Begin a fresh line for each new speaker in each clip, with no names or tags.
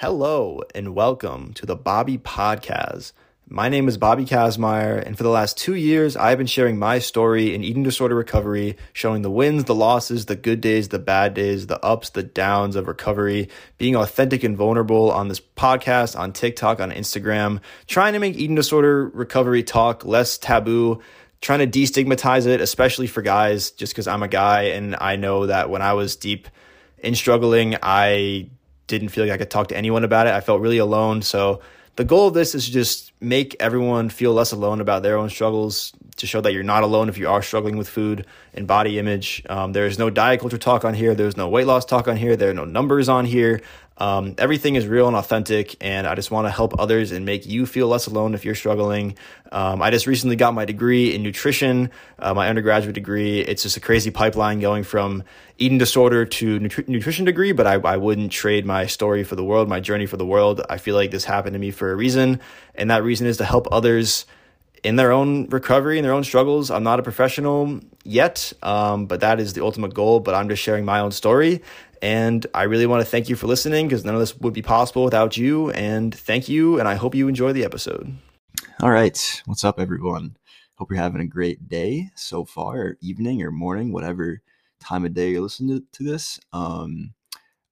Hello, and welcome to the Bobby Podkazz. My name is Bobby Kazmaier, and for the last two years, I've been sharing my story in eating disorder recovery, showing the wins, the losses, the good days, the bad days, the ups, the downs of recovery, being authentic and vulnerable on this podcast, on TikTok, on Instagram, trying to make eating disorder recovery talk less taboo, trying to destigmatize it, especially for guys, just because I'm a guy and I know that when I was deep in struggling, I didn't feel like I could talk to anyone about it. I felt really alone. So, the goal of this is just make everyone feel less alone about their own struggles to show that you're not alone if you are struggling with food and body image. Um, there is no diet culture talk on here. There's no weight loss talk on here. There are no numbers on here. Um, everything is real and authentic, and I just want to help others and make you feel less alone if you're struggling. Um, I just recently got my degree in nutrition, uh, my undergraduate degree. It's just a crazy pipeline going from eating disorder to nutri- nutrition degree, but I, I wouldn't trade my story for the world, my journey for the world. I feel like this happened to me for a reason, and that reason is to help others in their own recovery and their own struggles. I'm not a professional yet, um, but that is the ultimate goal. But I'm just sharing my own story. And I really want to thank you for listening because none of this would be possible without you. And thank you. And I hope you enjoy the episode.
All right. What's up, everyone? Hope you're having a great day so far, or evening, or morning, whatever time of day you're listening to, to this. Um,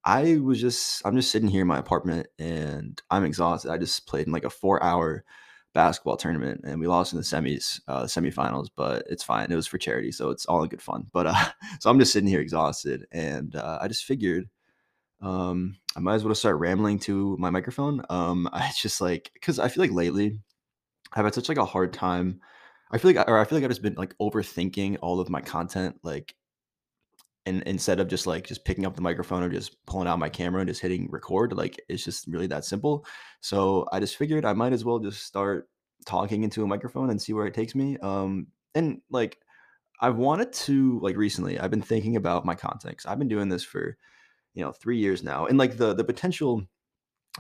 I was just, I'm just sitting here in my apartment and I'm exhausted. I just played in like a four hour basketball tournament and we lost in the semis, uh, semifinals, but it's fine. It was for charity, so it's all in good fun. But uh, so I'm just sitting here exhausted, and uh, I just figured um, I might as well start rambling to my microphone. Um, I just like because I feel like lately I've had such like a hard time. I feel like, or I feel like I've just been like overthinking all of my content, like and instead of just like just picking up the microphone or just pulling out my camera and just hitting record like it's just really that simple. So i just figured i might as well just start talking into a microphone and see where it takes me um and like i've wanted to like recently i've been thinking about my because i've been doing this for you know three years now and like the the potential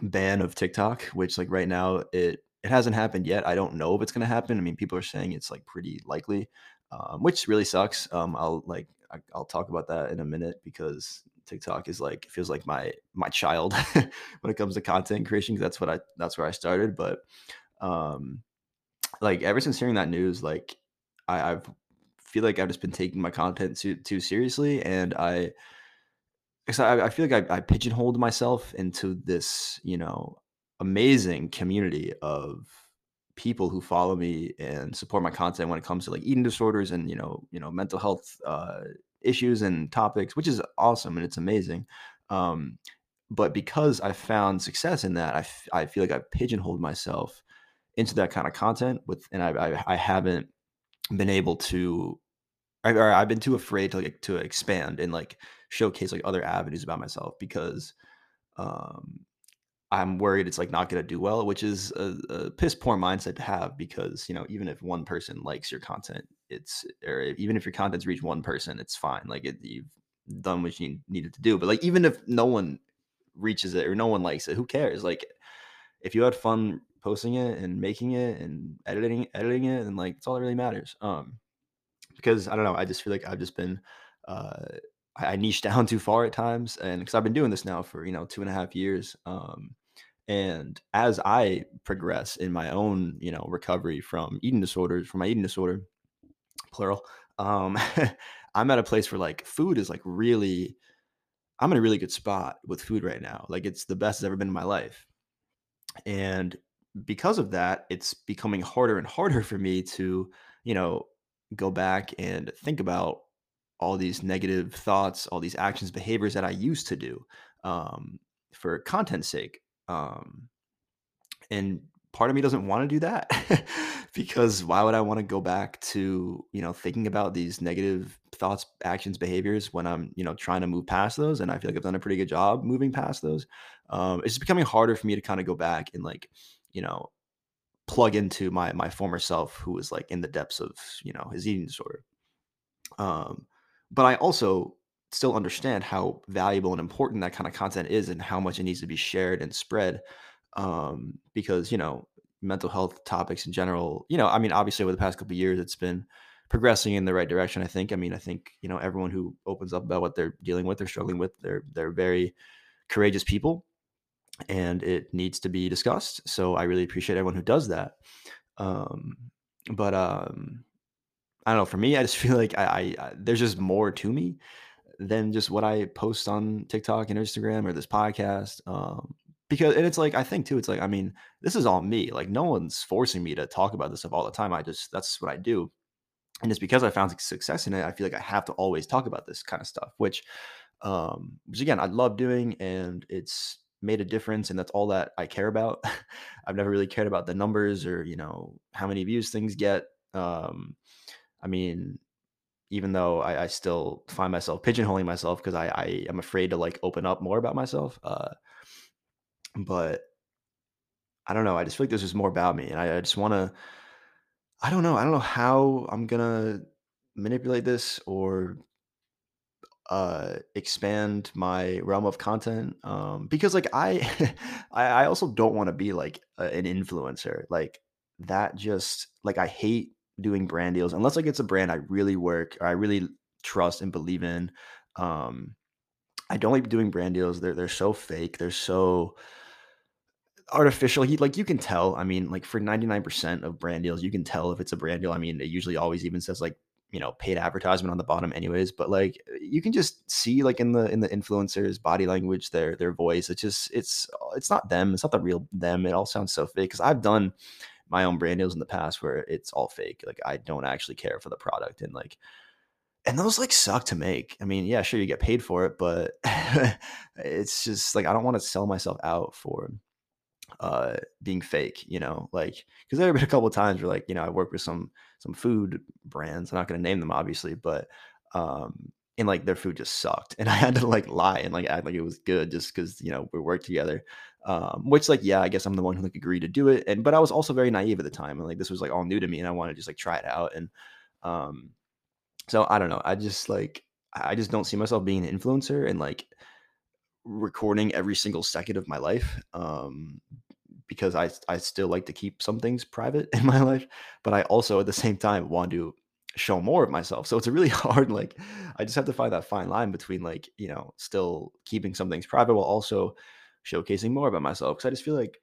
ban of tiktok which like right now it it hasn't happened yet i don't know if it's going to happen i mean people are saying it's like pretty likely um, which really sucks um i'll like I, will talk about that in a minute because TikTok is like feels like my my child when it comes to content creation. Cause that's what I that's where I started. But um, like ever since hearing that news, like I, I've feel like I've just been taking my content too too seriously, and I. I, I feel like I, I pigeonholed myself into this, you know, amazing community of people who follow me and support my content when it comes to like eating disorders and you know you know mental health uh, issues and topics which is awesome and it's amazing um, but because i found success in that I, f- I feel like i've pigeonholed myself into that kind of content with and i, I, I haven't been able to or i've been too afraid to like to expand and like showcase like other avenues about myself because um I'm worried it's like not going to do well, which is a, a, piss poor mindset to have because you know even if one person likes your content, it's or even if your content's reached one person, it's fine. Like it, you've done what you needed to do. But like even if no one reaches it or no one likes it, who cares? Like if you had fun posting it and making it and editing editing it, and like it's all that really matters. Um, because I don't know, I just feel like I've just been uh I niche down too far at times, and because I've been doing this now for you know two and a half years, um, and as I progress in my own you know recovery from eating disorders, from my eating disorder, plural, um, I'm at a place where like food is like really, I'm in a really good spot with food right now. Like it's the best it's ever been in my life, and because of that, it's becoming harder and harder for me to you know go back and think about all these negative thoughts, all these actions, behaviors that I used to do um, for content's sake. Um, and part of me doesn't want to do that because why would I want to go back to, you know, thinking about these negative thoughts, actions, behaviors when I'm, you know, trying to move past those. And I feel like I've done a pretty good job moving past those. Um, it's just becoming harder for me to kind of go back and like, you know, plug into my my former self who was like in the depths of, you know, his eating disorder. Um, but I also still understand how valuable and important that kind of content is and how much it needs to be shared and spread um, because you know mental health topics in general you know i mean obviously over the past couple of years it's been progressing in the right direction i think. I mean i think you know everyone who opens up about what they're dealing with they're struggling with they're they're very courageous people and it needs to be discussed. So i really appreciate everyone who does that. Um but um i don't know for me i just feel like I, I, I there's just more to me than just what i post on tiktok and instagram or this podcast um because and it's like I think too, it's like I mean, this is all me. Like no one's forcing me to talk about this stuff all the time. I just that's what I do. And it's because I found success in it, I feel like I have to always talk about this kind of stuff, which um which again I love doing and it's made a difference and that's all that I care about. I've never really cared about the numbers or, you know, how many views things get. Um I mean, even though I, I still find myself pigeonholing myself because I, I am afraid to like open up more about myself. Uh but I don't know. I just feel like this is more about me, and I, I just want to. I don't know. I don't know how I'm gonna manipulate this or uh expand my realm of content um because like i I, I also don't want to be like a, an influencer like that just like i hate doing brand deals unless like it's a brand i really work or i really trust and believe in um i don't like doing brand deals they're they're so fake they're so artificial. He like you can tell. I mean, like for 99% of brand deals, you can tell if it's a brand deal. I mean, it usually always even says like, you know, paid advertisement on the bottom anyways, but like you can just see like in the in the influencers body language, their their voice. It's just it's it's not them. It's not the real them. It all sounds so fake cuz I've done my own brand deals in the past where it's all fake. Like I don't actually care for the product and like and those like suck to make. I mean, yeah, sure you get paid for it, but it's just like I don't want to sell myself out for uh being fake you know like because there have been a couple times where like you know i work with some some food brands i'm not going to name them obviously but um and like their food just sucked and i had to like lie and like act like it was good just because you know we worked together um which like yeah i guess i'm the one who like agreed to do it and but i was also very naive at the time and like this was like all new to me and i wanted to just like try it out and um so i don't know i just like i just don't see myself being an influencer and like recording every single second of my life um, because I I still like to keep some things private in my life, but I also at the same time want to show more of myself. So it's a really hard like I just have to find that fine line between like, you know, still keeping some things private while also showcasing more about myself cuz I just feel like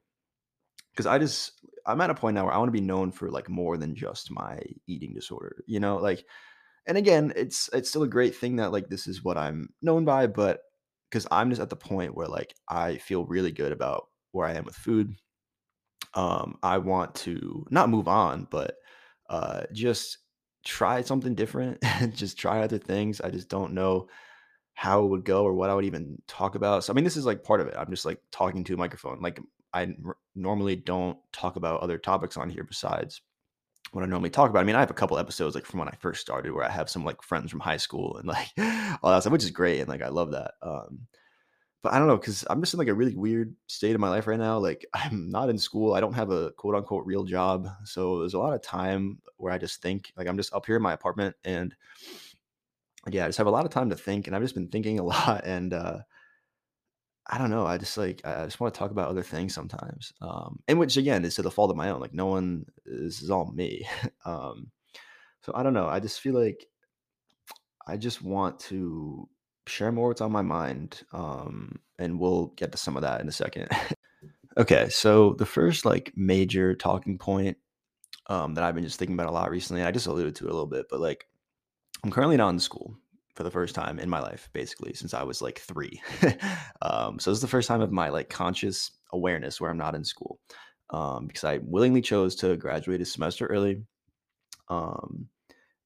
cuz I just I'm at a point now where I want to be known for like more than just my eating disorder, you know, like and again, it's it's still a great thing that like this is what I'm known by, but because I'm just at the point where like I feel really good about where I am with food. Um, I want to not move on, but uh, just try something different. and just try other things. I just don't know how it would go or what I would even talk about. So I mean, this is like part of it. I'm just like talking to a microphone. Like I n- normally don't talk about other topics on here besides what I normally talk about. I mean, I have a couple episodes like from when I first started where I have some like friends from high school and like all that stuff, which is great. And like, I love that. Um, but I don't know, cause I'm just in like a really weird state of my life right now. Like I'm not in school. I don't have a quote unquote real job. So there's a lot of time where I just think like I'm just up here in my apartment and yeah, I just have a lot of time to think and I've just been thinking a lot. And, uh, I don't know. I just like I just want to talk about other things sometimes. Um, and which again is to the fault of my own. Like no one this is all me. um, so I don't know. I just feel like I just want to share more what's on my mind. Um, and we'll get to some of that in a second. okay, so the first like major talking point um, that I've been just thinking about a lot recently, I just alluded to it a little bit, but like I'm currently not in school for the first time in my life, basically, since I was like three. um, so this is the first time of my like conscious awareness where I'm not in school um, because I willingly chose to graduate a semester early. Um,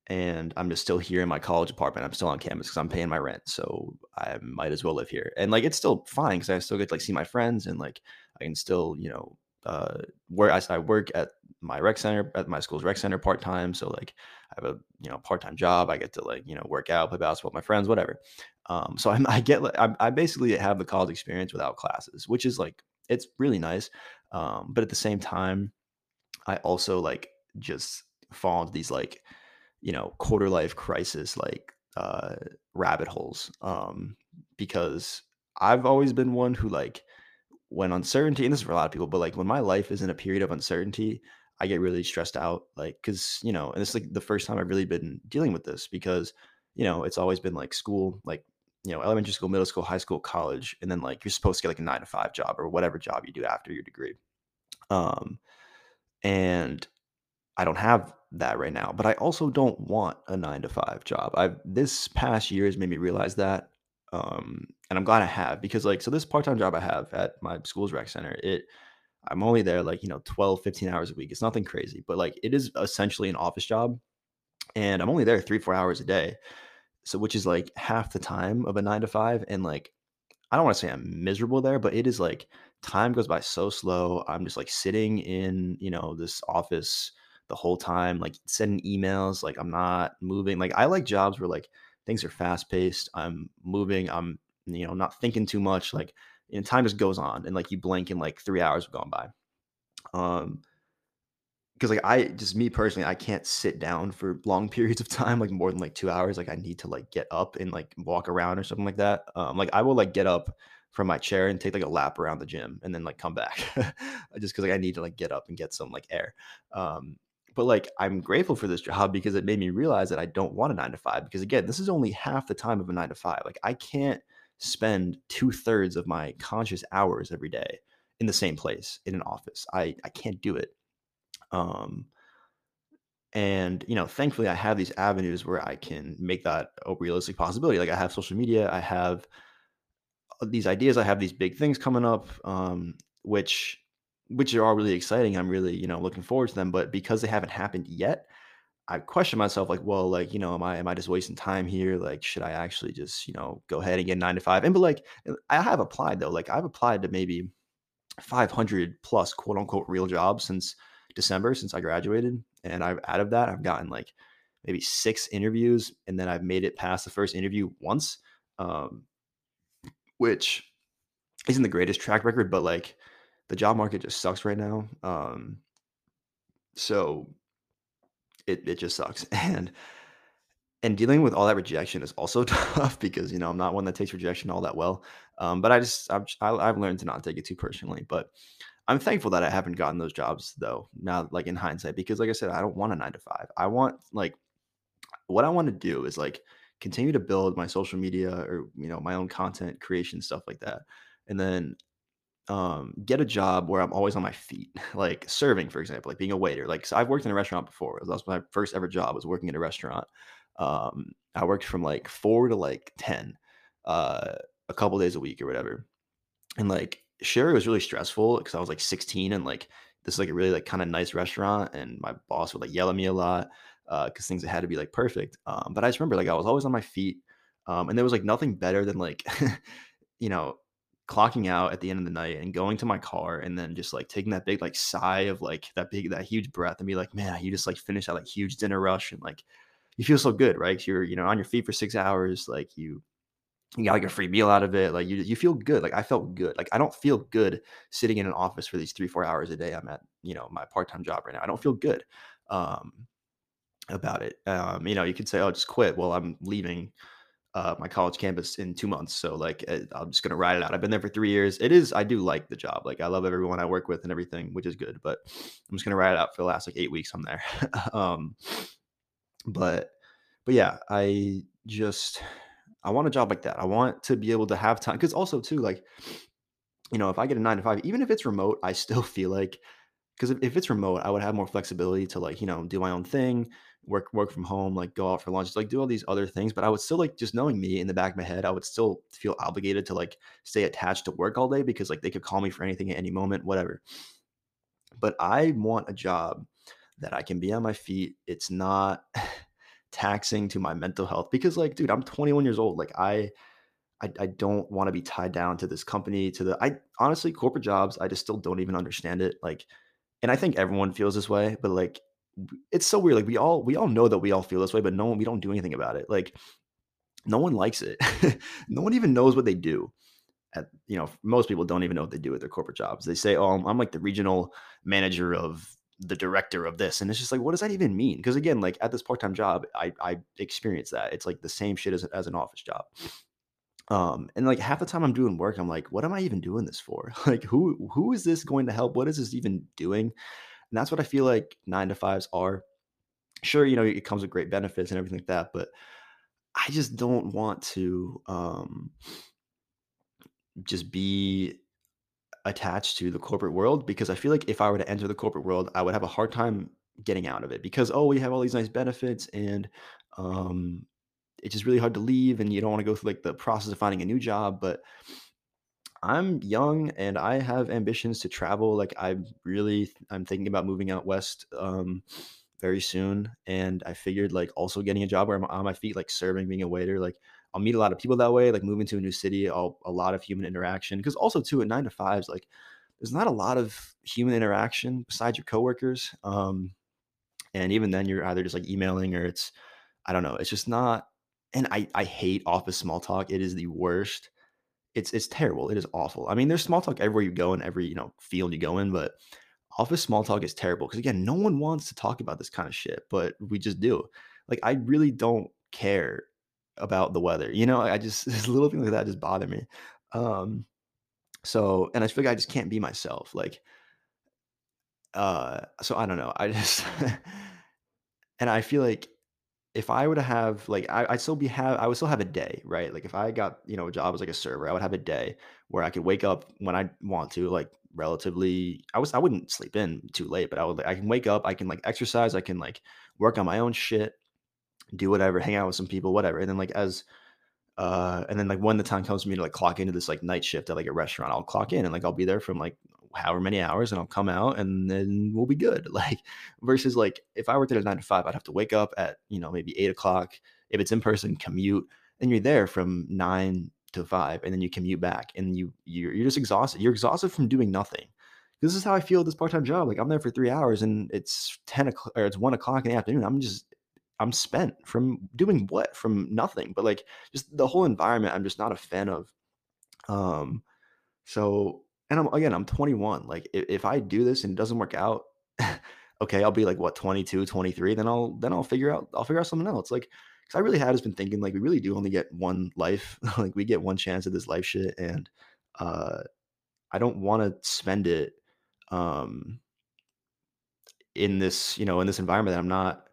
and I'm just still here in my college apartment. I'm still on campus because I'm paying my rent, so I might as well live here. And like it's still fine because I still get to like see my friends and like I can still you know uh, where I, I work at my rec center at my school's rec center part time. So like I have a you know part time job. I get to like you know work out, play basketball with my friends, whatever. Um, so I'm, I get I, I basically have the college experience without classes, which is like it's really nice. Um, but at the same time, I also like just fall into these like you know quarter life crisis like uh, rabbit holes um, because I've always been one who like when uncertainty and this is for a lot of people but like when my life is in a period of uncertainty I get really stressed out, like, cause you know, and it's like the first time I've really been dealing with this because, you know, it's always been like school, like, you know, elementary school, middle school, high school, college, and then like you're supposed to get like a nine to five job or whatever job you do after your degree. Um, and I don't have that right now, but I also don't want a nine to five job. I've this past year has made me realize that. Um, and I'm glad I have because like so this part-time job I have at my school's rec center, it I'm only there like, you know, 12, 15 hours a week. It's nothing crazy, but like it is essentially an office job. And I'm only there three, four hours a day. So, which is like half the time of a nine to five. And like, I don't want to say I'm miserable there, but it is like time goes by so slow. I'm just like sitting in, you know, this office the whole time, like sending emails. Like, I'm not moving. Like, I like jobs where like things are fast paced. I'm moving. I'm, you know, not thinking too much. Like, and time just goes on and like you blink and like three hours have gone by um because like i just me personally i can't sit down for long periods of time like more than like two hours like i need to like get up and like walk around or something like that um like i will like get up from my chair and take like a lap around the gym and then like come back just because like i need to like get up and get some like air um but like i'm grateful for this job because it made me realize that i don't want a nine to five because again this is only half the time of a nine to five like i can't spend two thirds of my conscious hours every day in the same place in an office. I, I can't do it. Um, and you know, thankfully, I have these avenues where I can make that a realistic possibility. Like I have social media, I have uh, these ideas, I have these big things coming up, um, which which are all really exciting. I'm really you know looking forward to them. But because they haven't happened yet, I question myself like, well, like, you know, am I am I just wasting time here? Like, should I actually just, you know, go ahead and get nine to five? And but like I have applied though. Like I've applied to maybe 500 plus quote unquote real jobs since December, since I graduated. And I've out of that, I've gotten like maybe six interviews, and then I've made it past the first interview once. Um, which isn't the greatest track record, but like the job market just sucks right now. Um, so it it just sucks. And and dealing with all that rejection is also tough because you know I'm not one that takes rejection all that well. Um, but I just I've I've learned to not take it too personally. But I'm thankful that I haven't gotten those jobs though. Now, like in hindsight, because like I said, I don't want a nine to five. I want like what I want to do is like continue to build my social media or you know my own content creation stuff like that, and then um, get a job where I'm always on my feet, like serving, for example, like being a waiter. Like so I've worked in a restaurant before. That was my first ever job was working in a restaurant. Um, I worked from like four to like ten, uh, a couple days a week or whatever. And like sure, it was really stressful because I was like 16 and like this is like a really like kind of nice restaurant, and my boss would like yell at me a lot because uh, things had to be like perfect. Um, but I just remember like I was always on my feet, um, and there was like nothing better than like you know clocking out at the end of the night and going to my car and then just like taking that big like sigh of like that big that huge breath and be like man you just like finish that like huge dinner rush and like you feel so good right? You're you know on your feet for six hours like you you got like a free meal out of it like you you feel good like i felt good like i don't feel good sitting in an office for these three four hours a day i'm at you know my part-time job right now. I don't feel good um about it. Um you know you could say oh just quit well i'm leaving uh, my college campus in two months. So like eh, I'm just gonna ride it out. I've been there for three years. It is I do like the job. Like I love everyone I work with and everything, which is good. But I'm just gonna ride it out for the last like eight weeks. I'm there. um, but but yeah, I just I want a job like that. I want to be able to have time because also too like you know if I get a nine to five, even if it's remote, I still feel like because if, if it's remote, I would have more flexibility to like you know do my own thing work work from home, like go out for lunch, like do all these other things. But I would still like just knowing me in the back of my head, I would still feel obligated to like stay attached to work all day because like they could call me for anything at any moment, whatever. But I want a job that I can be on my feet. It's not taxing to my mental health because like, dude, I'm 21 years old. Like I I, I don't want to be tied down to this company to the I honestly corporate jobs I just still don't even understand it like and I think everyone feels this way but like it's so weird like we all we all know that we all feel this way but no one we don't do anything about it like no one likes it. No one even knows what they do at you know most people don't even know what they do with their corporate jobs. They say oh I'm, I'm like the regional manager of the director of this and it's just like what does that even mean? Because again like at this part-time job i i experience that. It's like the same shit as, as an office job. Um and like half the time i'm doing work i'm like what am i even doing this for? Like who who is this going to help? What is this even doing and that's what i feel like nine to fives are sure you know it comes with great benefits and everything like that but i just don't want to um just be attached to the corporate world because I feel like if I were to enter the corporate world, I would have a hard time getting out of it because oh, we have all these nice benefits and um, it's just really hard to leave and you don't want to go through like the process of finding a new job. But I'm young and I have ambitions to travel. Like I really, I'm thinking about moving out west um, very soon, and I figured like also getting a job where I'm on my feet, like serving, being a waiter, like I'll meet a lot of people that way, like moving to a new city, I'll, a lot of human interaction. Because also too at nine to fives, like there's not a lot of human interaction besides your coworkers. Um, and even then, you're either just like emailing or it's, I don't know, it's just not. And I I hate office small talk. It is the worst. It's it's terrible. It is awful. I mean, there's small talk everywhere you go in every you know field you go in, but office small talk is terrible because again, no one wants to talk about this kind of shit, but we just do. Like I really don't care about the weather. You know, I just this little thing like that just bother me. Um, so and I feel like I just can't be myself. Like, uh, so I don't know. I just and I feel like if I were to have like I, I'd still be have I would still have a day, right? Like if I got, you know, a job as like a server, I would have a day where I could wake up when I want to, like relatively I was I wouldn't sleep in too late, but I would I can wake up, I can like exercise, I can like work on my own shit do whatever, hang out with some people, whatever. And then like as uh and then like when the time comes for me to like clock into this like night shift at like a restaurant, I'll clock in and like I'll be there from like however many hours and I'll come out and then we'll be good. Like versus like if I worked at a nine to five, I'd have to wake up at, you know, maybe eight o'clock. If it's in person, commute, and you're there from nine to five, and then you commute back and you you're, you're just exhausted. You're exhausted from doing nothing. This is how I feel this part-time job. Like I'm there for three hours and it's 10 o'clock or it's one o'clock in the afternoon. I'm just I'm spent from doing what? From nothing. But like just the whole environment, I'm just not a fan of. Um, so and I'm again, I'm 21. Like if, if I do this and it doesn't work out, okay, I'll be like what 22, 23. Then I'll then I'll figure out I'll figure out something else. Like because I really had just been thinking like we really do only get one life. like we get one chance at this life shit, and uh, I don't want to spend it um in this you know in this environment that I'm not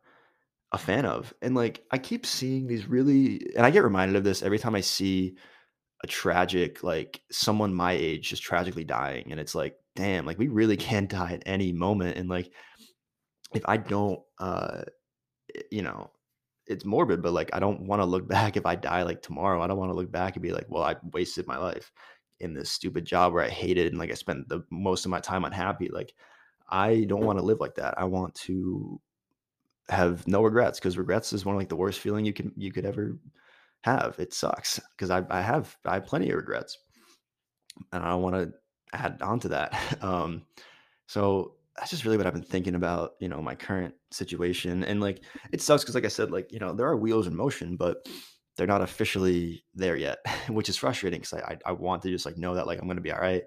a fan of. And like I keep seeing these really and I get reminded of this every time I see a tragic like someone my age just tragically dying and it's like damn like we really can die at any moment and like if I don't uh you know it's morbid but like I don't want to look back if I die like tomorrow. I don't want to look back and be like well I wasted my life in this stupid job where I hated and like I spent the most of my time unhappy. Like I don't want to live like that. I want to have no regrets because regrets is one of like the worst feeling you can you could ever have. It sucks because I I have I have plenty of regrets, and I want to add on to that. Um, so that's just really what I've been thinking about. You know, my current situation, and like it sucks because like I said, like you know there are wheels in motion, but they're not officially there yet, which is frustrating because I, I, I want to just like know that like I'm going to be all right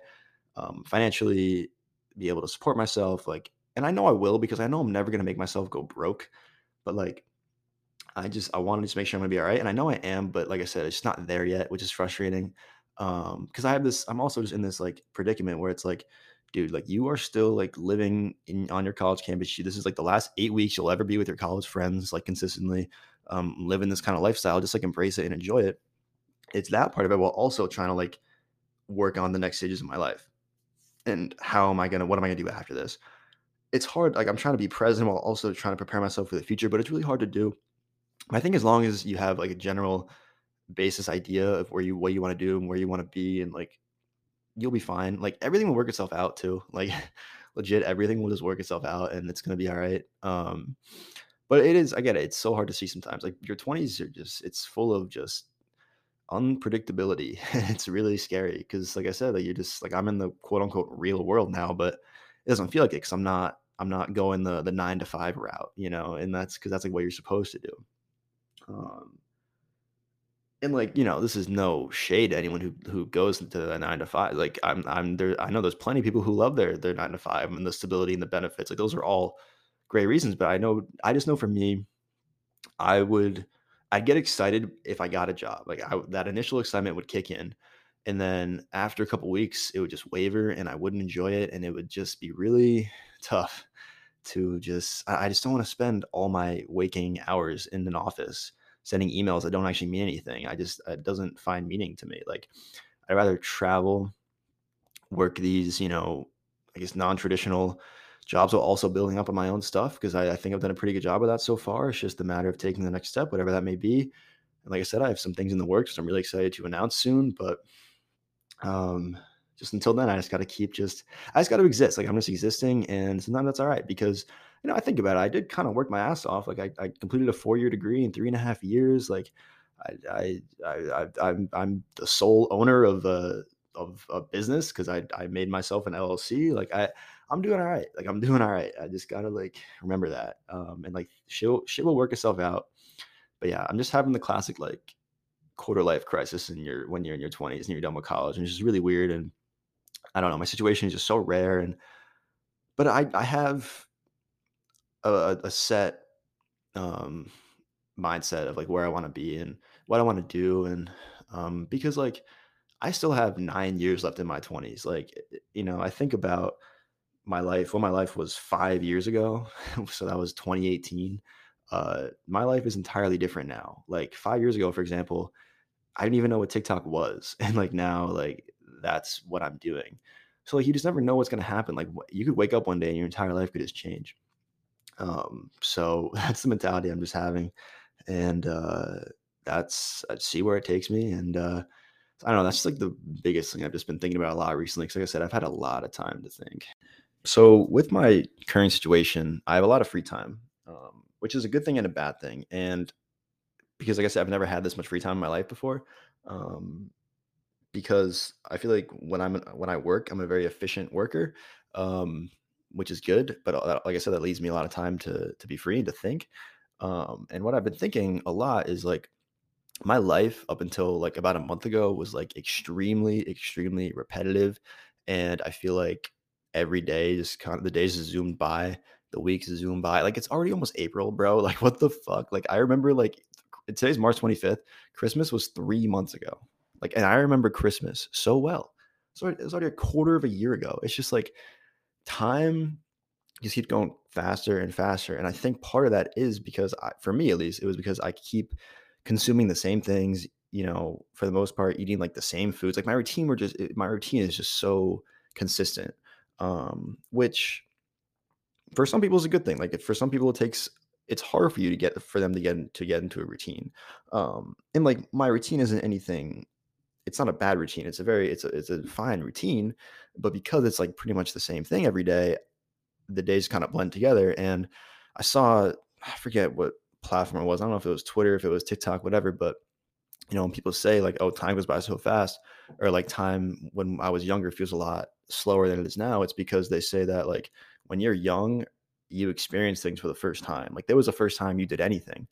um, financially, be able to support myself, like and I know I will because I know I'm never going to make myself go broke. But like, I just I want to make sure I'm gonna be all right, and I know I am, but like I said, it's just not there yet, which is frustrating. Um, because I have this, I'm also just in this like predicament where it's like, dude, like you are still like living in on your college campus. This is like the last eight weeks you'll ever be with your college friends, like consistently, um, living this kind of lifestyle. Just like embrace it and enjoy it. It's that part of it while also trying to like work on the next stages of my life. And how am I gonna? What am I gonna do after this? it's hard. Like I'm trying to be present while also trying to prepare myself for the future, but it's really hard to do. I think as long as you have like a general basis idea of where you what you want to do and where you want to be, and like you'll be fine. Like everything will work itself out too. Like legit, everything will just work itself out, and it's gonna be all right. Um, but it is. I get it. It's so hard to see sometimes. Like your 20s are just. It's full of just unpredictability. it's really scary because, like I said, like you're just like I'm in the quote unquote real world now, but it doesn't feel like it because I'm not I'm not going the the nine to five route, you know, and that's because that's like what you're supposed to do. Um, and like you know, this is no shade to anyone who who goes into a nine to five. Like I'm I'm there. I know there's plenty of people who love their their nine to five and the stability and the benefits. Like those are all great reasons. But I know I just know for me, I would I'd get excited if I got a job. Like I, that initial excitement would kick in, and then after a couple weeks, it would just waver, and I wouldn't enjoy it, and it would just be really tough to just. I just don't want to spend all my waking hours in an office sending emails that don't actually mean anything. I just it doesn't find meaning to me. Like I'd rather travel, work these, you know, I guess non-traditional jobs while also building up on my own stuff because I, I, think I've done a pretty good job of that so far. It's just a matter of taking the next step, whatever that may be. And like I said, I have some things in the works I'm really excited to announce soon. But um, just until then, I just got to keep just, I just got to exist. Like I'm just existing. And sometimes that's all right because, you know, I think about it. I did kind of work my ass off. Like I, I completed a four year degree in three and a half years. Like I, I, I, am I'm the sole owner of a, of a business because I, I made myself an LLC. Like I, I'm doing all right. Like I'm doing all right. I just gotta like remember that. Um, and like shit, shit will work itself out. But yeah, I'm just having the classic like quarter life crisis in your when you're in your 20s and you're done with college, and it's just really weird. And I don't know, my situation is just so rare. And but I I have a, a set um mindset of like where I want to be and what I want to do, and um because like I still have nine years left in my 20s. Like you know, I think about my life, well, my life was five years ago. so that was 2018. Uh, my life is entirely different now. Like five years ago, for example, I didn't even know what TikTok was. And like now, like that's what I'm doing. So like you just never know what's gonna happen. Like you could wake up one day and your entire life could just change. Um, so that's the mentality I'm just having. And uh that's I see where it takes me. And uh I don't know, that's like the biggest thing I've just been thinking about a lot recently. Cause like I said, I've had a lot of time to think. So with my current situation, I have a lot of free time, um, which is a good thing and a bad thing. And because, like I said, I've never had this much free time in my life before. Um, because I feel like when I'm when I work, I'm a very efficient worker, um, which is good. But uh, like I said, that leaves me a lot of time to to be free and to think. Um, and what I've been thinking a lot is like my life up until like about a month ago was like extremely, extremely repetitive, and I feel like every day just kind of the days zoomed by the weeks zoomed by like it's already almost april bro like what the fuck like i remember like today's march 25th christmas was three months ago like and i remember christmas so well so it was already a quarter of a year ago it's just like time just keeps going faster and faster and i think part of that is because I, for me at least it was because i keep consuming the same things you know for the most part eating like the same foods like my routine were just my routine is just so consistent um, which for some people is a good thing. Like for some people, it takes it's hard for you to get for them to get to get into a routine. Um, and like my routine isn't anything. It's not a bad routine. It's a very it's a it's a fine routine, but because it's like pretty much the same thing every day, the days kind of blend together. And I saw I forget what platform it was. I don't know if it was Twitter, if it was TikTok, whatever, but you know, when people say like, "Oh, time goes by so fast," or like time when I was younger feels a lot slower than it is now, it's because they say that like when you're young, you experience things for the first time. Like there was the first time you did anything.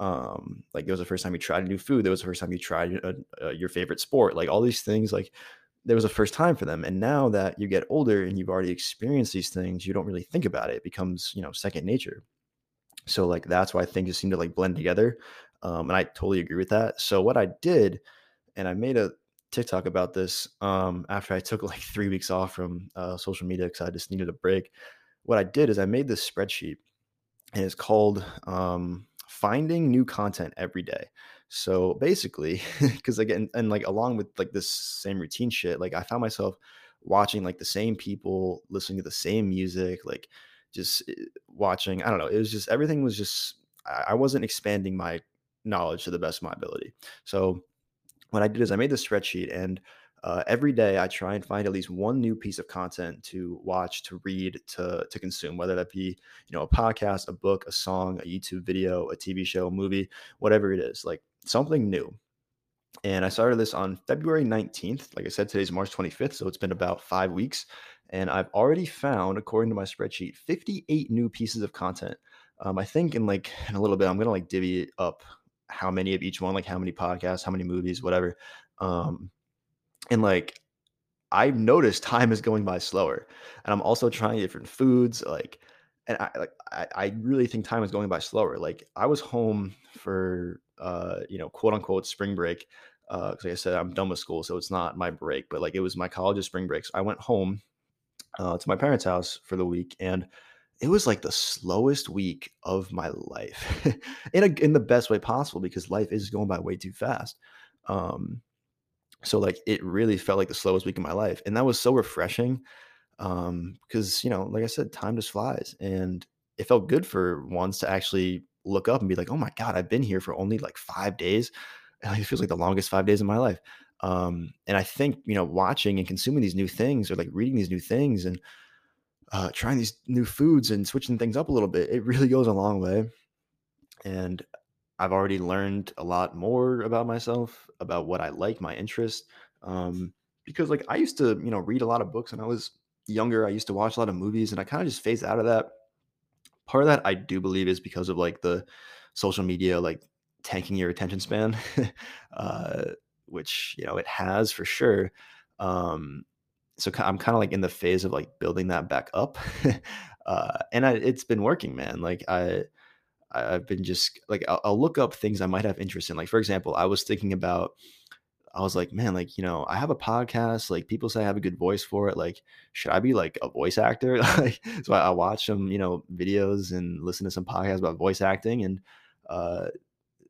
Um, like it was the first time you tried a new food. There was the first time you tried a, a, your favorite sport. Like all these things, like there was a first time for them. And now that you get older and you've already experienced these things, you don't really think about it. It becomes you know second nature. So like that's why things just seem to like blend together. Um, and I totally agree with that. So what I did, and I made a TikTok about this um, after I took like three weeks off from uh, social media because I just needed a break. What I did is I made this spreadsheet, and it's called um, "Finding New Content Every Day." So basically, because again, and like along with like this same routine shit, like I found myself watching like the same people, listening to the same music, like just eh, watching. I don't know. It was just everything was just I wasn't expanding my knowledge to the best of my ability. So what I did is I made this spreadsheet and uh, every day I try and find at least one new piece of content to watch, to read, to to consume, whether that be you know a podcast, a book, a song, a YouTube video, a TV show, a movie, whatever it is, like something new. And I started this on February 19th. Like I said, today's March 25th. So it's been about five weeks. And I've already found, according to my spreadsheet, 58 new pieces of content. Um, I think in like in a little bit, I'm gonna like divvy up how many of each one, like how many podcasts, how many movies, whatever. Um, and like I've noticed time is going by slower, and I'm also trying different foods. Like, and I like I, I really think time is going by slower. Like I was home for uh, you know, quote unquote spring break. Uh, like I said, I'm done with school, so it's not my break, but like it was my college's spring breaks. I went home uh, to my parents' house for the week, and it was like the slowest week of my life in a, in the best way possible because life is going by way too fast. Um, so like it really felt like the slowest week of my life, and that was so refreshing. Um, because you know, like I said, time just flies, and it felt good for once to actually look up and be like, "Oh my god, I've been here for only like five days." It feels like the longest five days of my life. Um, and I think you know, watching and consuming these new things, or like reading these new things, and uh, trying these new foods and switching things up a little bit, it really goes a long way. And I've already learned a lot more about myself, about what I like, my interest. Um, because like I used to, you know, read a lot of books when I was younger. I used to watch a lot of movies, and I kind of just phased out of that. Part of that I do believe is because of like the social media, like tanking your attention span, uh, which you know it has for sure. Um, so I'm kind of like in the phase of like building that back up, uh, and I, it's been working, man. Like I, I've been just like I'll, I'll, look up things I might have interest in. Like for example, I was thinking about, I was like, man, like you know, I have a podcast. Like people say I have a good voice for it. Like, should I be like a voice actor? like, so I, I watch some, you know, videos and listen to some podcasts about voice acting, and uh,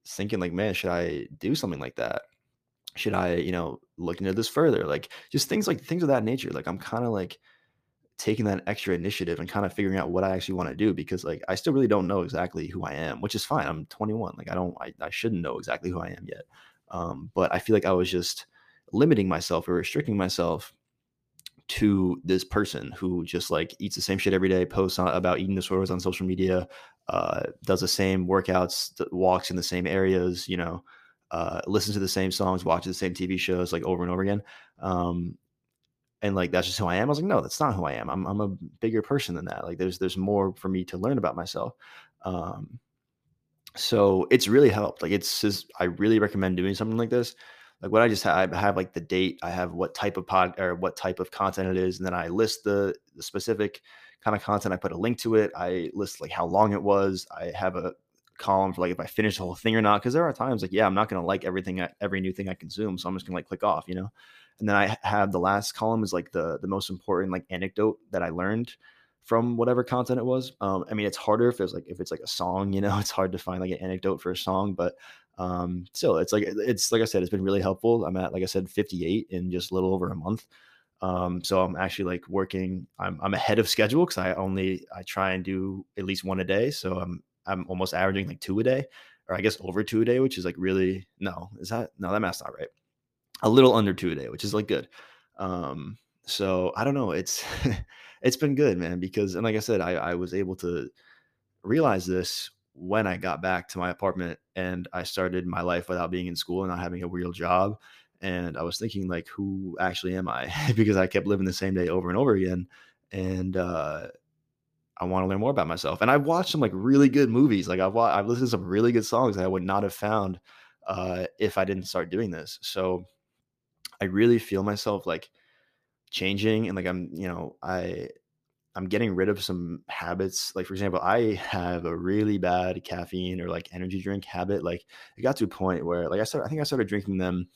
thinking like, man, should I do something like that? should I, you know, look into this further? Like just things like things of that nature. Like I'm kind of like taking that extra initiative and kind of figuring out what I actually want to do because like I still really don't know exactly who I am, which is fine. I'm 21. Like I don't I, I shouldn't know exactly who I am yet. Um, but I feel like I was just limiting myself or restricting myself to this person who just like eats the same shit every day, posts on, about eating disorders on social media, uh, does the same workouts, walks in the same areas, you know, uh, listens to the same songs, watches the same TV shows like over and over again. Um, and like that's just who I am. I was like, no, that's not who I am. I'm I'm a bigger person than that. Like there's there's more for me to learn about myself. Um, so it's really helped. Like it's just I really recommend doing something like this. Like what I just have, I have like the date, I have what type of pod or what type of content it is, and then I list the, the specific kind of content. I put a link to it. I list like how long it was. I have a column for like if I finish the whole thing or not. Because there are times like, yeah, I'm not gonna like everything, every new thing I consume, so I'm just gonna like click off, you know. And then I have the last column is like the the most important like anecdote that I learned from whatever content it was. Um, I mean, it's harder if there's like if it's like a song, you know, it's hard to find like an anecdote for a song, but um, still, it's like it's like I said, it's been really helpful. I'm at like I said, 58 in just a little over a month. Um, so I'm actually like working. I'm I'm ahead of schedule because I only I try and do at least one a day. So I'm I'm almost averaging like two a day, or I guess over two a day, which is like really no, is that no, that math's not right. A little under two a day, which is like good. Um, so I don't know. It's it's been good, man, because and like I said, I, I was able to realize this when I got back to my apartment and I started my life without being in school and not having a real job. And I was thinking, like, who actually am I? because I kept living the same day over and over again. And uh, I want to learn more about myself. And I've watched some like really good movies. Like I've watched, I've listened to some really good songs that I would not have found uh, if I didn't start doing this. So I really feel myself like changing and like I'm, you know, I I'm getting rid of some habits. Like for example, I have a really bad caffeine or like energy drink habit. Like it got to a point where like I started I think I started drinking them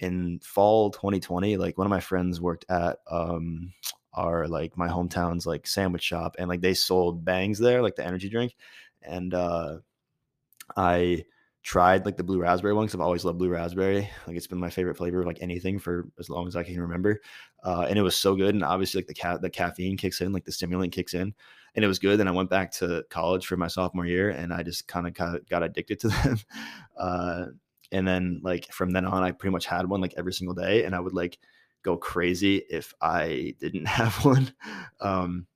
in fall 2020. Like one of my friends worked at um are like my hometown's like sandwich shop and like they sold bangs there like the energy drink and uh i tried like the blue raspberry one because i've always loved blue raspberry like it's been my favorite flavor of like anything for as long as i can remember uh and it was so good and obviously like the cat the caffeine kicks in like the stimulant kicks in and it was good and i went back to college for my sophomore year and i just kind of got addicted to them uh and then like from then on i pretty much had one like every single day and i would like go crazy if I didn't have one. Um,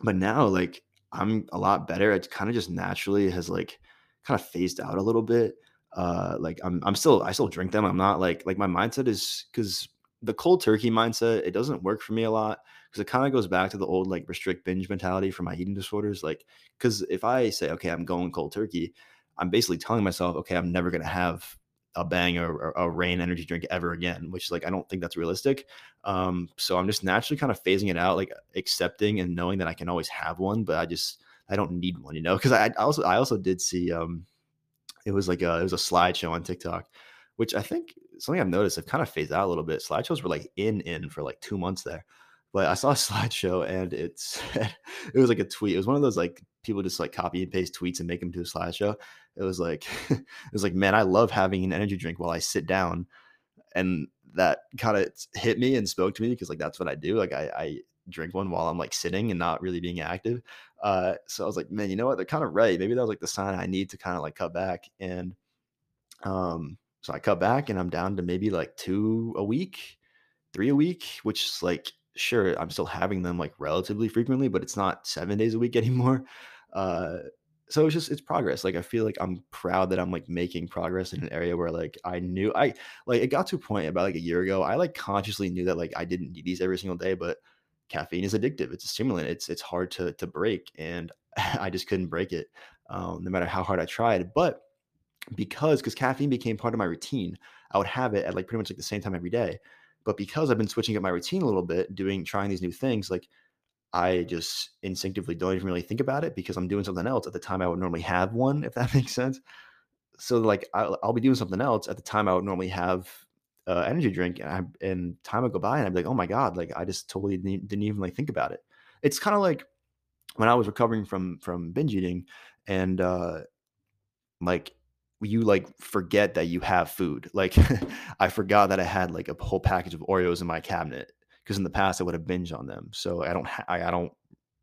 but now, like, I'm a lot better. It kind of just naturally has like kind of phased out a little bit. Uh, like I'm I'm still I still drink them. I'm not like like my mindset is because the cold turkey mindset it doesn't work for me a lot because it kind of goes back to the old like restrict binge mentality for my eating disorders. Like because if I say okay I'm going cold turkey, I'm basically telling myself okay I'm never gonna have a bang or, a Reign energy drink ever again, which like I don't think that's realistic. Um, so I'm just naturally kind of phasing it out, like accepting and knowing that I can always have one, but I just I don't need one, you know. Because I, I also I also did see um, it was like a it was a slideshow on TikTok, which I think something I've noticed I've kind of phased out a little bit. Slideshows were like in in for like two months there, but I saw a slideshow and it's it was like a tweet. It was one of those like people just like copy and paste tweets and make them to a slideshow. It was like it was like man, I love having an energy drink while I sit down, and that kind of hit me and spoke to me because like that's what I do. Like I, I drink one while I'm like sitting and not really being active. Uh, so I was like, man, you know what? They're kind of right. Maybe that was like the sign I need to kind of like cut back. And um, so I cut back and I'm down to maybe like two a week, three a week, which is like sure I'm still having them like relatively frequently, but it's not seven days a week anymore. Uh, so it's just it's progress. Like I feel like I'm proud that I'm like making progress in an area where like I knew I like it got to a point about like a year ago. I like consciously knew that like I didn't need these every single day, but caffeine is addictive. It's a stimulant. It's it's hard to to break, and I just couldn't break it, um, no matter how hard I tried. But because because caffeine became part of my routine, I would have it at like pretty much like the same time every day. But because I've been switching up my routine a little bit, doing trying these new things, like I just instinctively don't even really think about it because I'm doing something else at the time I would normally have one, if that makes sense. So like I'll, I'll be doing something else at the time I would normally have uh, energy drink, and I, and time would go by, and I'd be like, oh my god, like I just totally didn't, didn't even like think about it. It's kind of like when I was recovering from from binge eating, and uh, like you like forget that you have food. Like I forgot that I had like a whole package of Oreos in my cabinet because in the past I would have binge on them. So I don't ha- I, I don't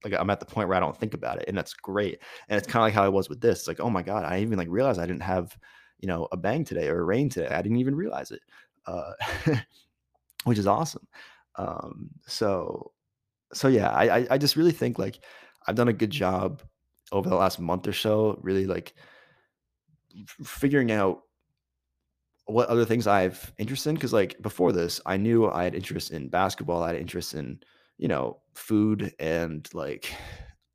like I'm at the point where I don't think about it, and that's great. And it's kind of like how I was with this. It's like, oh my god, I even like realized I didn't have you know a bang today or a Reign today. I didn't even realize it, uh, which is awesome. Um, so so yeah, I I just really think like I've done a good job over the last month or so, really like figuring out what other things I've interest in because like before this, I knew I had interest in basketball, I had interest in you know food, and like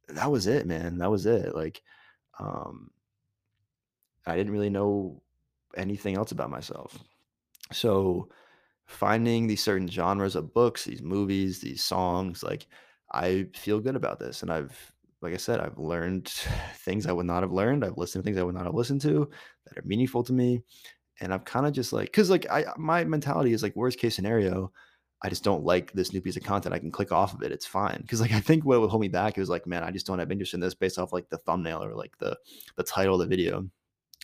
that was it, man. That was it. Like, um, I didn't really know anything else about myself. So finding these certain genres of books, these movies, these songs, like I feel good about this, and I've like I said, I've learned things I would not have learned. I've listened to things I would not have listened to that are meaningful to me. And I'm kind of just like, cause like I, my mentality is like worst case scenario, I just don't like this new piece of content. I can click off of it. It's fine. Cause like, I think what would hold me back is like, man, I just don't have interest in this based off like the thumbnail or like the, the title of the video.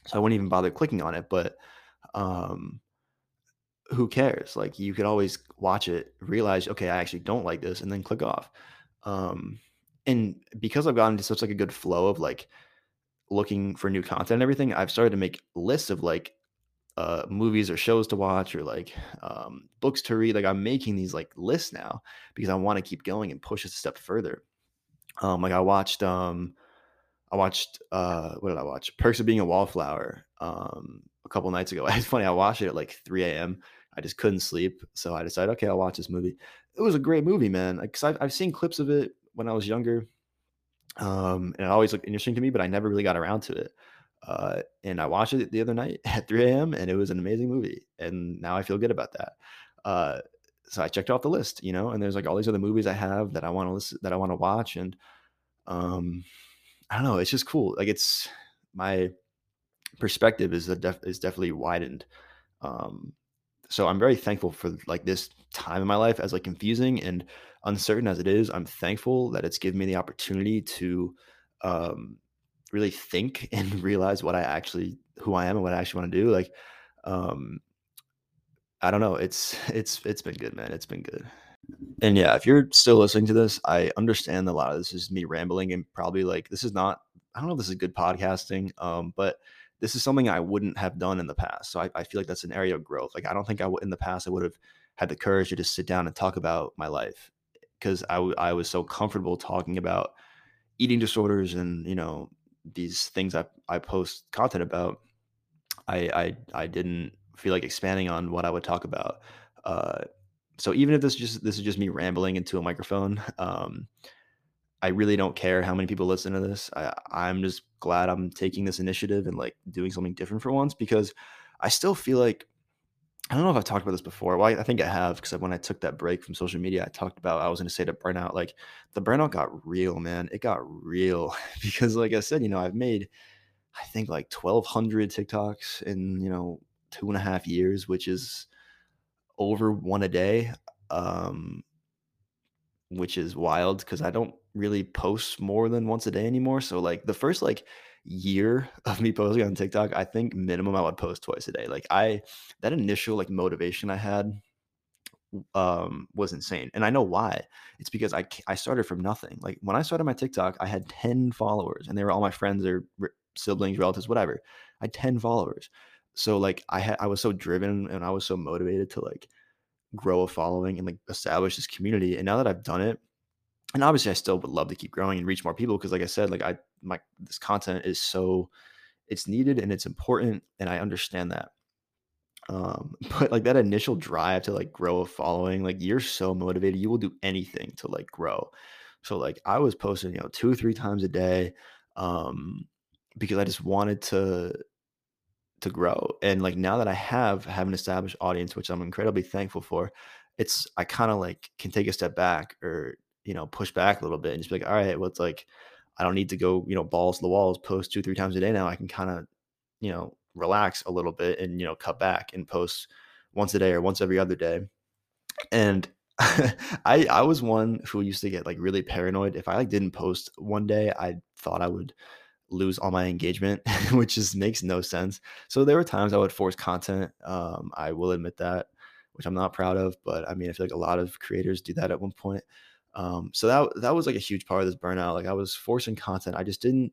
So I wouldn't even bother clicking on it. But, um, who cares? Like you could always watch it, realize, okay, I actually don't like this and then click off. Um, and because I've gotten into such like a good flow of like looking for new content and everything, I've started to make lists of like uh movies or shows to watch or like um books to read. Like I'm making these like lists now because I want to keep going and push it a step further. Um like I watched um I watched uh what did I watch? Perks of Being a Wallflower um a couple nights ago. It's funny, I watched it at like 3 a.m. I just couldn't sleep. So I decided, okay, I'll watch this movie. It was a great movie, man. Because I've, I've seen clips of it when I was younger. Um, and it always looked interesting to me, but I never really got around to it. Uh, and I watched it the other night at 3 a.m. and it was an amazing movie. And now I feel good about that. Uh, so I checked off the list, you know, and there's like all these other movies I have that I want to listen, that I want to watch. And, um, I don't know, it's just cool. Like it's my perspective is def- is definitely widened. Um, so I'm very thankful for like this time in my life as like confusing and uncertain as it is, I'm thankful that it's given me the opportunity to um, really think and realize what I actually who I am and what I actually want to do. Like, um, I don't know. It's it's it's been good, man. It's been good. And yeah, if you're still listening to this, I understand a lot of this is me rambling and probably like this is not. I don't know if this is good podcasting, um, but this is something I wouldn't have done in the past. So I, I feel like that's an area of growth. Like I don't think I would in the past I would have had the courage to just sit down and talk about my life because I, w- I was so comfortable talking about eating disorders and you know these things I, I post content about I I I didn't feel like expanding on what I would talk about. Uh, so even if this just this is just me rambling into a microphone, um, I really don't care how many people listen to this. I, I'm just glad I'm taking this initiative and like doing something different for once because I still feel like I don't know if I've talked about this before. Well, I, I think I have because when I took that break from social media, I talked about I was going to say to burnout. Like the burnout got real, man. It got real because, like I said, you know, I've made I think like 1,200 TikToks in you know two and a half years, which is over one a day. Um, which is wild because I don't really post more than once a day anymore. So like the first like year of me posting on TikTok, I think minimum I would post twice a day. Like I that initial like motivation I had um was insane. And I know why. It's because I I started from nothing. Like when I started my TikTok, I had 10 followers and they were all my friends or siblings, relatives, whatever. I had 10 followers. So like I had I was so driven and I was so motivated to like grow a following and like establish this community. And now that I've done it, and obviously I still would love to keep growing and reach more people because like I said, like I my this content is so it's needed and it's important and I understand that. Um, but like that initial drive to like grow a following, like you're so motivated, you will do anything to like grow. So like I was posting, you know, two or three times a day, um, because I just wanted to to grow. And like now that I have have an established audience, which I'm incredibly thankful for, it's I kind of like can take a step back or you know push back a little bit and just be like, all right, well, it's like I don't need to go you know balls to the walls, post two three times a day now. I can kind of you know relax a little bit and you know cut back and post once a day or once every other day. And I I was one who used to get like really paranoid if I like didn't post one day. I thought I would lose all my engagement, which just makes no sense. So there were times I would force content. Um, I will admit that, which I'm not proud of, but I mean, I feel like a lot of creators do that at one point. Um, so that that was like a huge part of this burnout. Like I was forcing content. I just didn't,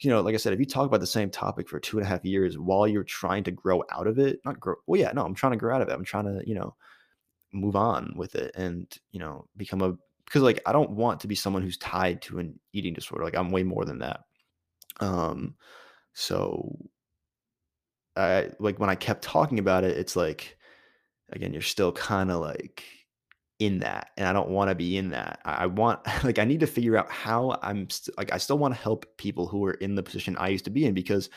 you know, like I said, if you talk about the same topic for two and a half years while you're trying to grow out of it, not grow. Well, yeah, no, I'm trying to grow out of it. I'm trying to, you know, move on with it and you know become a because like I don't want to be someone who's tied to an eating disorder. Like I'm way more than that. Um, so I like when I kept talking about it, it's like again, you're still kind of like in that, and I don't want to be in that. I, want like I need to figure out how I'm st- like I still want to help people who are in the position I used to be in because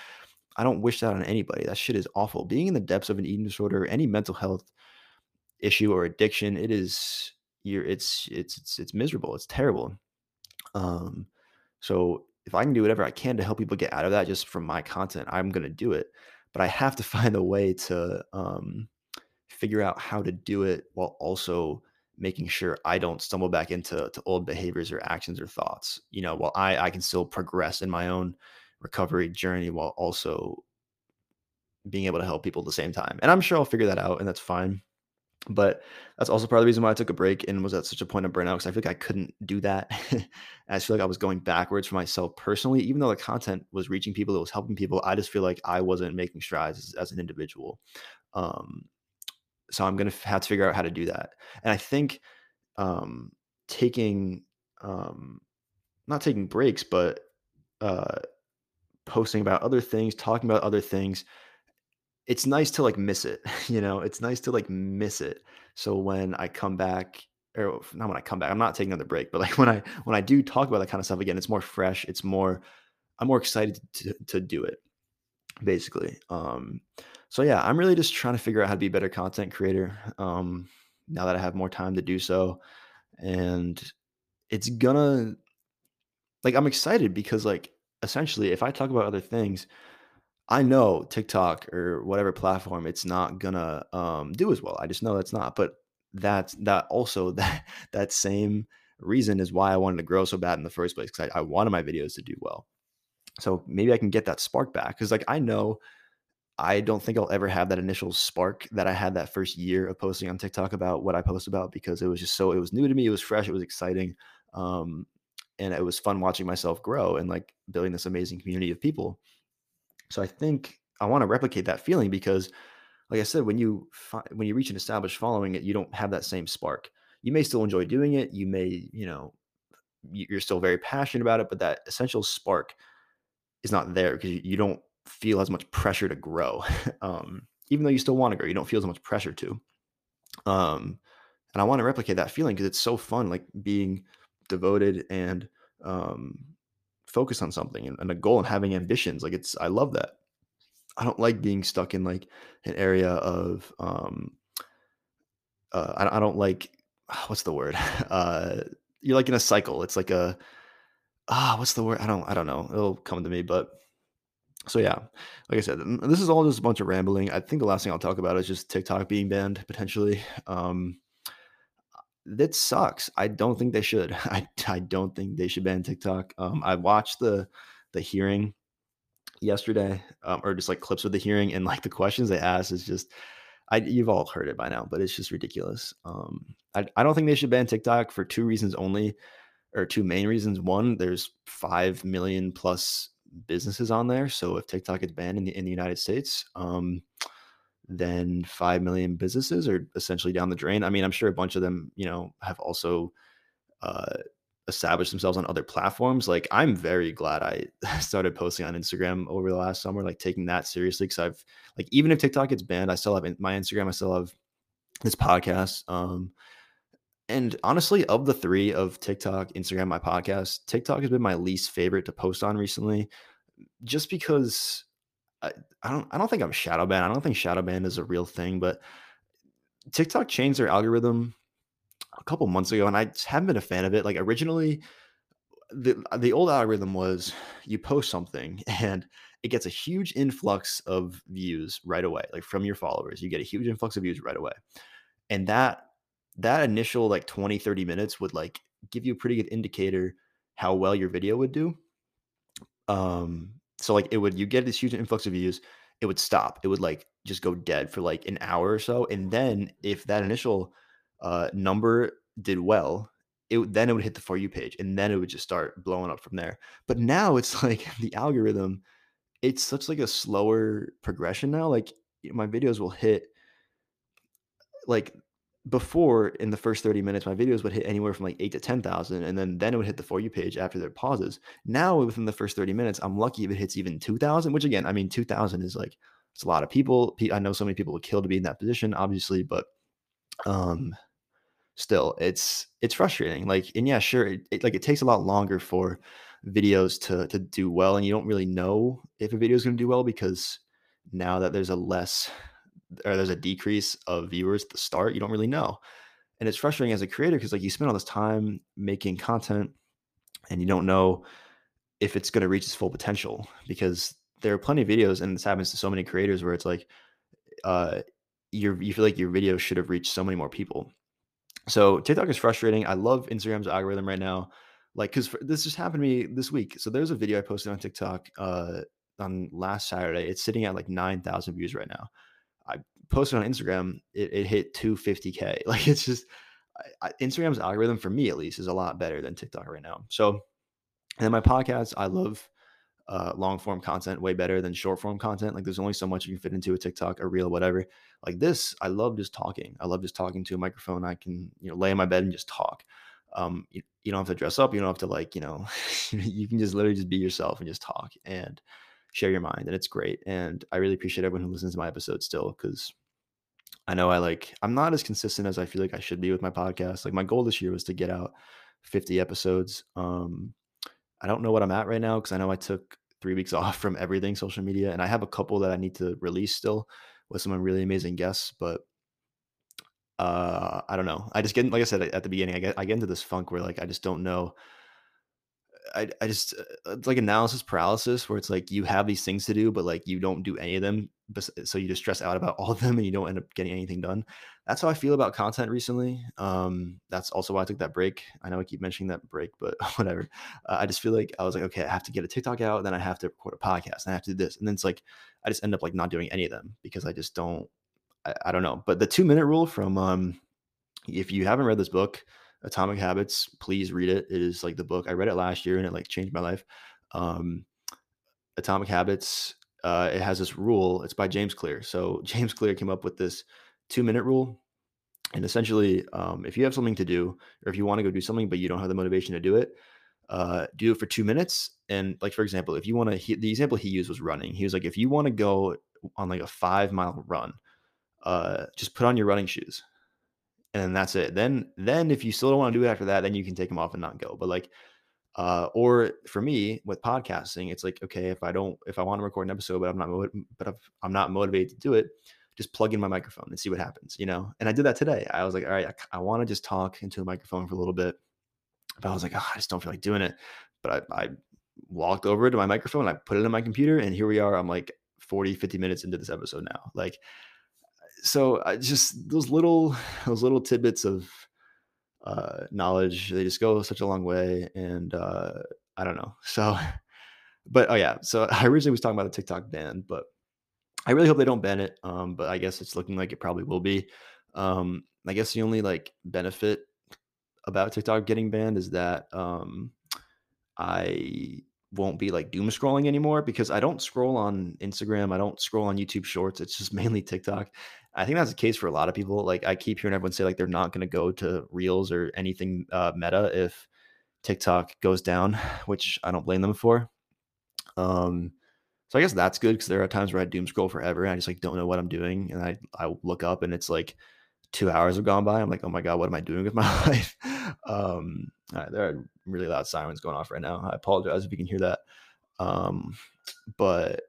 I don't wish that on anybody. That shit is awful. Being in the depths of an eating disorder, any mental health issue or addiction, it is you're it's it's it's it's miserable. It's terrible. Um, so if I can do whatever I can to help people get out of that just from my content, I'm going to do it. But I have to find a way to um, figure out how to do it while also making sure I don't stumble back into to old behaviors or actions or thoughts. You know, while I I can still progress in my own recovery journey while also being able to help people at the same time. And I'm sure I'll figure that out, and that's fine. But that's also part of the reason why I took a break and was at such a point of burnout because I feel like I couldn't do that. I feel like I was going backwards for myself personally, even though the content was reaching people, it was helping people. I just feel like I wasn't making strides as, as an individual. Um, so I'm gonna have to figure out how to do that. And I think um, taking um, not taking breaks, but uh, posting about other things, talking about other things it's nice to like miss it, you know, it's nice to like miss it. So when I come back, or not when I come back, I'm not taking another break, but like when I when I do talk about that kind of stuff again, it's more fresh. It's more, I'm more excited to to do it, basically. Um, so yeah, I'm really just trying to figure out how to be a better content creator. Um, now that I have more time to do so, and it's gonna like I'm excited because like essentially, if I talk about other things, I know TikTok or whatever platform it's not gonna um, do as well. I just know it's not. But that's that also that that same reason is why I wanted to grow so bad in the first place because I, I wanted my videos to do well. So maybe I can get that spark back because like I know I don't think I'll ever have that initial spark that I had that first year of posting on TikTok about what I post about because it was just so it was new to me, it was fresh, it was exciting, um, and it was fun watching myself grow and like building this amazing community of people. So I think I want to replicate that feeling because, like I said, when you fi- when you reach an established following, it you don't have that same spark. You may still enjoy doing it. You may, you know, you're still very passionate about it, but that essential spark is not there because you don't feel as much pressure to grow. um, even though you still want to grow, you don't feel as much pressure to. Um, and I want to replicate that feeling because it's so fun, like being devoted and um, focused on something and, and a goal and having ambitions. Like it's, I love that. I don't like being stuck in like an area of, um, uh, I, I don't like, what's the word? Uh, you're like in a cycle. It's like a, ah, what's the word? I don't, I don't know. It'll come to me, but so yeah, like I said, this is all just a bunch of rambling. I think the last thing I'll talk about is just TikTok being banned potentially. Um, that sucks. I don't think they should. I, I don't think they should ban TikTok. Um, I watched the the hearing yesterday, um, or just like clips of the hearing, and like the questions they asked is just, I you've all heard it by now, but it's just ridiculous. Um, I I don't think they should ban TikTok for two reasons only, or two main reasons. One, there's five million plus businesses on there, so if TikTok is banned in the in the United States, um, then 5 million businesses are essentially down the drain. I mean, I'm sure a bunch of them, you know, have also uh, established themselves on other platforms. Like, I'm very glad I started posting on Instagram over the last summer, like taking that seriously. Cause I've, like, even if TikTok gets banned, I still have my Instagram, I still have this podcast. Um, and honestly, of the three of TikTok, Instagram, my podcast, TikTok has been my least favorite to post on recently, just because I, I don't I don't think I'm shadow banned. I don't think shadow ban is a real thing, but TikTok changed their algorithm a couple months ago, and I haven't been a fan of it. Like originally, the the old algorithm was you post something and it gets a huge influx of views right away, like from your followers. You get a huge influx of views right away. And that that initial like 20, 30 minutes would like give you a pretty good indicator how well your video would do. Um, so like it would you get this huge influx of views, it would stop. It would like just go dead for like an hour or so. And then if that initial uh number did well, it then it would hit the for you page and then it would just start blowing up from there. But now it's like the algorithm, it's such like a slower progression now. Like my videos will hit like before in the first 30 minutes my videos would hit anywhere from like 8 to 10,000 and then then it would hit the for you page after their pauses. Now within the first 30 minutes i'm lucky if it hits even 2000 which again i mean 2000 is like it's a lot of people. I know so many people would kill to be in that position obviously but um still it's it's frustrating. Like and yeah sure it, it, like it takes a lot longer for videos to to do well and you don't really know if a video is going to do well because now that there's a less or there's a decrease of viewers at the start, you don't really know. And it's frustrating as a creator because like you spend all this time making content and you don't know if it's going to reach its full potential because there are plenty of videos and this happens to so many creators where it's like uh you you feel like your video should have reached so many more people. So TikTok is frustrating. I love Instagram's algorithm right now. Like cuz this just happened to me this week. So there's a video I posted on TikTok uh on last Saturday. It's sitting at like 9,000 views right now. I posted on Instagram, it, it hit 250k. Like it's just I, Instagram's algorithm for me at least is a lot better than TikTok right now. So, and my podcast, I love uh, long form content way better than short form content. Like there's only so much you can fit into a TikTok, a reel, whatever. Like this, I love just talking. I love just talking to a microphone. I can you know lay in my bed and just talk. Um, you, you don't have to dress up. You don't have to like you know, you can just literally just be yourself and just talk. And share your mind and it's great and i really appreciate everyone who listens to my episodes still because i know i like i'm not as consistent as i feel like i should be with my podcast like my goal this year was to get out 50 episodes um i don't know what i'm at right now because i know i took three weeks off from everything social media and i have a couple that i need to release still with some really amazing guests but uh i don't know i just get like i said at the beginning i get i get into this funk where like i just don't know I, I just uh, it's like analysis paralysis where it's like you have these things to do but like you don't do any of them so you just stress out about all of them and you don't end up getting anything done. That's how i feel about content recently um that's also why i took that break. I know i keep mentioning that break but whatever. Uh, i just feel like i was like okay i have to get a tiktok out then i have to record a podcast and i have to do this and then it's like i just end up like not doing any of them because i just don't i, I don't know. But the two minute rule from um if you haven't read this book Atomic Habits. Please read it. It is like the book I read it last year and it like changed my life. Um, Atomic Habits. Uh, it has this rule. It's by James Clear. So James Clear came up with this two minute rule. And essentially, um, if you have something to do, or if you want to go do something, but you don't have the motivation to do it, uh, do it for two minutes And like for example, if you want to, the example he used was running. He was like, if you want to go on like a five mile run, uh, just put on your running shoes, and that's it. Then then if you still don't want to do it after that, then you can take them off and not go. But like uh, or for me with podcasting, it's like okay, if I don't, if I want to record an episode, but I'm not, but I'm not motivated to do it, just plug in my microphone and see what happens, you know. And I did that today. I was like, all right, I, I want to just talk into a microphone for a little bit, but I was like, oh, I just don't feel like doing it. But I, I walked over to my microphone, I put it in my computer, and here we are. I'm like 40, 50 minutes into this episode now. Like, so I just those little, those little tidbits of uh, knowledge. They just go such a long way, and uh, I don't know. So, but oh yeah, so I originally was talking about a TikTok ban, but I really hope they don't ban it. Um, but I guess it's looking like it probably will be. Um, I guess the only like benefit about TikTok getting banned is that um, I won't be like doom scrolling anymore because I don't scroll on Instagram. I don't scroll on YouTube Shorts. It's just mainly TikTok. I think that's the case for a lot of people. Like I keep hearing everyone say like they're not going to go to Reels or anything uh, Meta if TikTok goes down, which I don't blame them for. Um, so I guess that's good because there are times where I doom scroll forever and I just like don't know what I'm doing, and I I look up and it's like two hours have gone by. I'm like, oh my god, what am I doing with my life? um, there are really loud sirens going off right now. I apologize if you can hear that. Um, but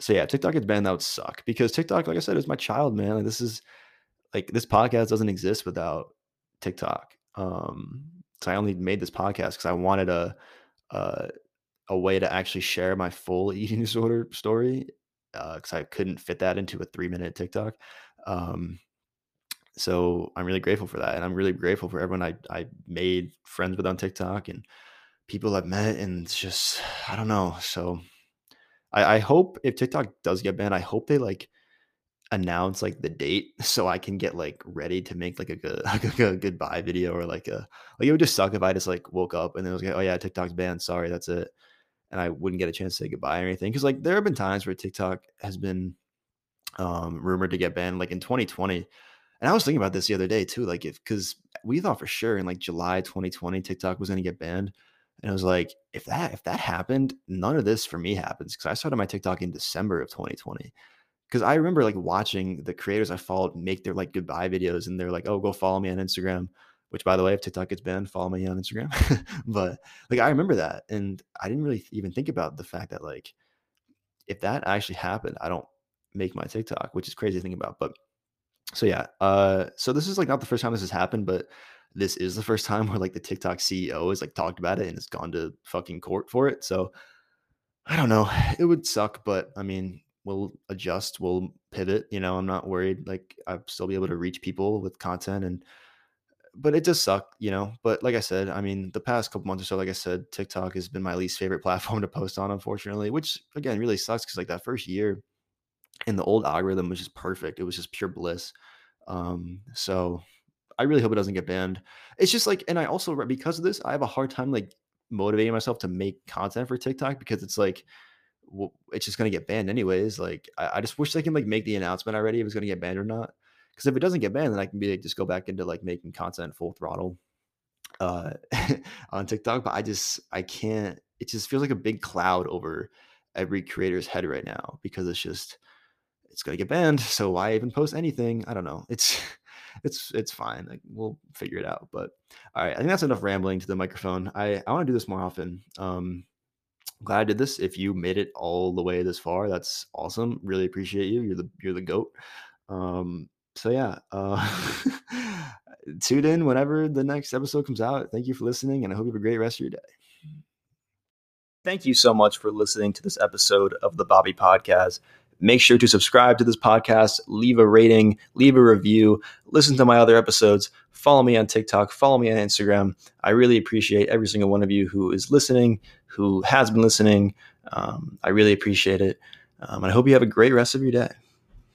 so yeah, TikTok gets banned, that would suck because TikTok, like I said, is my child, man. Like this is like this podcast doesn't exist without TikTok. Um, so I only made this podcast because I wanted a, a, a way to actually share my full eating disorder story because uh, I couldn't fit that into a three minute TikTok. Um, so I'm really grateful for that, and I'm really grateful for everyone I I made friends with on TikTok and people I've met, and just I don't know. So I, I hope if TikTok does get banned, I hope they like announce like the date so I can get like ready to make like a good like a, goodbye video or like a like it would just suck if I just like woke up and then was like oh yeah TikTok's banned sorry that's it and I wouldn't get a chance to say goodbye or anything because like there have been times where TikTok has been um rumored to get banned like in 2020 and I was thinking about this the other day too like if because we thought for sure in like July 2020 TikTok was going to get banned and I was like, if that if that happened, none of this for me happens because I started my TikTok in December of 2020. Because I remember like watching the creators I followed make their like goodbye videos, and they're like, "Oh, go follow me on Instagram." Which, by the way, if TikTok gets banned, follow me on Instagram. but like, I remember that, and I didn't really even think about the fact that like, if that actually happened, I don't make my TikTok, which is crazy to think about. But so yeah, uh, so this is like not the first time this has happened, but this is the first time where like the TikTok CEO has like talked about it and has gone to fucking court for it. So I don't know. It would suck, but I mean, we'll adjust, we'll pivot. You know, I'm not worried. Like I'll still be able to reach people with content and but it does suck, you know. But like I said, I mean, the past couple months or so, like I said, TikTok has been my least favorite platform to post on, unfortunately, which again really sucks because like that first year in the old algorithm was just perfect. It was just pure bliss. Um, so I really hope it doesn't get banned. It's just like, and I also because of this, I have a hard time like motivating myself to make content for TikTok because it's like, well, it's just gonna get banned anyways. Like, I, I just wish they can like make the announcement already if it's gonna get banned or not. Because if it doesn't get banned, then I can be like just go back into like making content full throttle uh on TikTok. But I just I can't. It just feels like a big cloud over every creator's head right now because it's just it's gonna get banned. So why even post anything? I don't know. It's it's it's fine. Like we'll figure it out. But all right, I think that's enough rambling to the microphone. I I want to do this more often. Um, glad I did this. If you made it all the way this far, that's awesome. Really appreciate you. You're the you're the goat. Um, so yeah, uh, tune in whenever the next episode comes out. Thank you for listening, and I hope you have a great rest of your day. Thank you so much for listening to this episode of the Bobby Podkazz. Make sure to subscribe to this podcast, leave a rating, leave a review, listen to my other episodes, follow me on TikTok, follow me on Instagram. I really appreciate every single one of you who is listening, who has been listening. Um, I really appreciate it. Um, and I hope you have a great rest of your day.